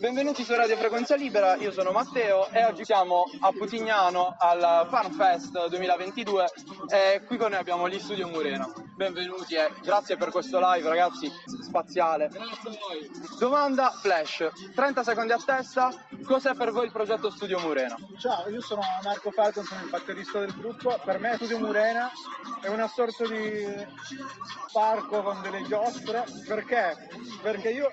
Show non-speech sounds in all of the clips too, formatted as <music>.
Benvenuti su Radio Frequenza Libera, io sono Matteo e oggi siamo a Putignano al FanFest 2022 e qui con noi abbiamo gli Studio Murena. Benvenuti e grazie per questo live ragazzi, spaziale. Grazie a voi. Domanda flash, 30 secondi a testa, cos'è per voi il progetto Studio Murena? Ciao, io sono Marco Falcon, sono il batterista del gruppo. Per me Studio Murena è una sorta di parco con delle giostre. Perché? Perché io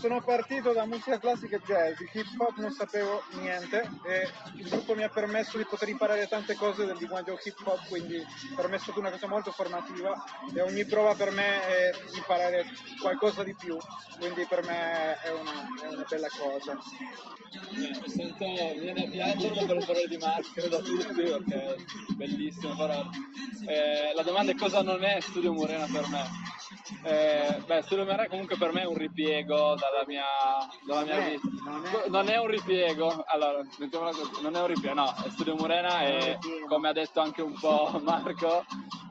sono partito da musica classica e jazz, di hip hop non sapevo niente e il gruppo mi ha permesso di poter imparare tante cose del linguaggio hip hop, quindi per me è stata una cosa molto formativa e ogni prova per me è imparare qualcosa di più, quindi per me è una, è una bella cosa. Mi sento, viene a piangere dopo le parole di Marco da tutti perché bellissime parole. Eh, la domanda è cosa non è Studio Morena per me? Eh, beh, Studio Morena comunque per me è un ripiego dalla mia, dalla mia vita. non è- Non è un ripiego, allora, non è un ripiego, no, Studio Morena è, come ha detto anche un po' <laughs> Marco,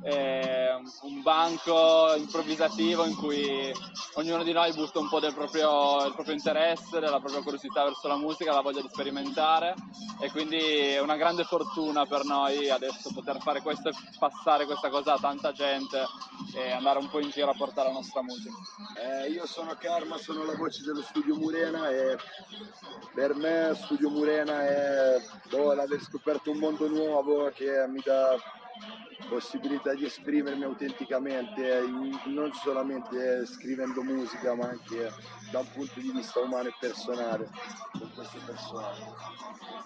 è un banco improvvisativo in cui ognuno di noi butta un po' del proprio, del proprio interesse, della propria curiosità verso la musica, la voglia di sperimentare e quindi è una grande fortuna per noi adesso poter fare questo e passare questa cosa a tanta gente e andare un po' in giro a portare la nostra musica. Eh, io sono Karma, sono la voce dello Studio Murena e per me Studio Murena è boh, l'aver scoperto un mondo nuovo che mi dà possibilità di esprimermi autenticamente, in- non solamente scrivendo musica ma anche da un punto di vista umano e personale con queste persone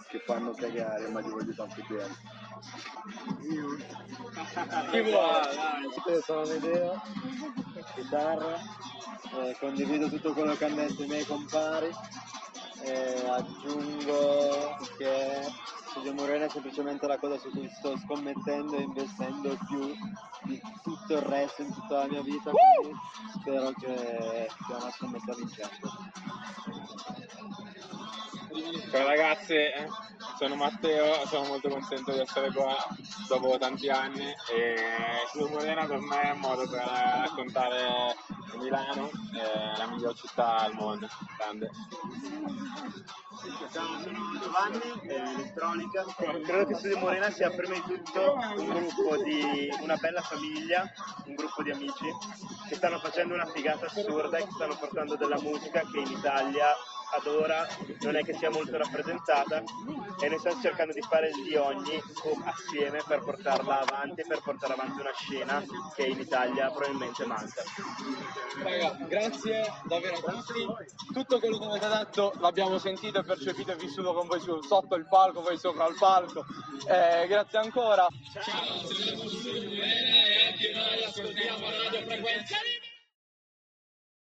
che fanno cagare ma li voglio tanto bene. Chi vuole? Sono Medeo, chitarra, eh, condivido tutto quello che hanno detto i miei compari e aggiungo che Studio Morena è semplicemente la cosa su cui sto scommettendo e investendo più di tutto il resto in tutta la mia vita, quindi spero che sia una scommessa vincente. Ciao ragazzi, eh, sono Matteo, sono molto contento di essere qua dopo tanti anni e Studio Morena per me è un modo per raccontare Milano, eh, la miglior città al mondo, grande. Giovanni, eh, elettronica. Credo che Studio Morena sia prima di tutto un gruppo di una bella famiglia, un gruppo di amici che stanno facendo una figata assurda e che stanno portando della musica che in Italia ad ora non è che sia molto rappresentata e noi stiamo cercando di fare il di ogni assieme per portarla avanti e per portare avanti una scena che in Italia probabilmente manca. Raga, grazie davvero a tutti. Tutto quello che avete detto l'abbiamo sentito e percepito e vissuto con voi su- sotto il palco, voi sopra il palco. Eh, grazie ancora. Ciao, Studio Morena e anche noi ascoltiamo Radio Frequenza.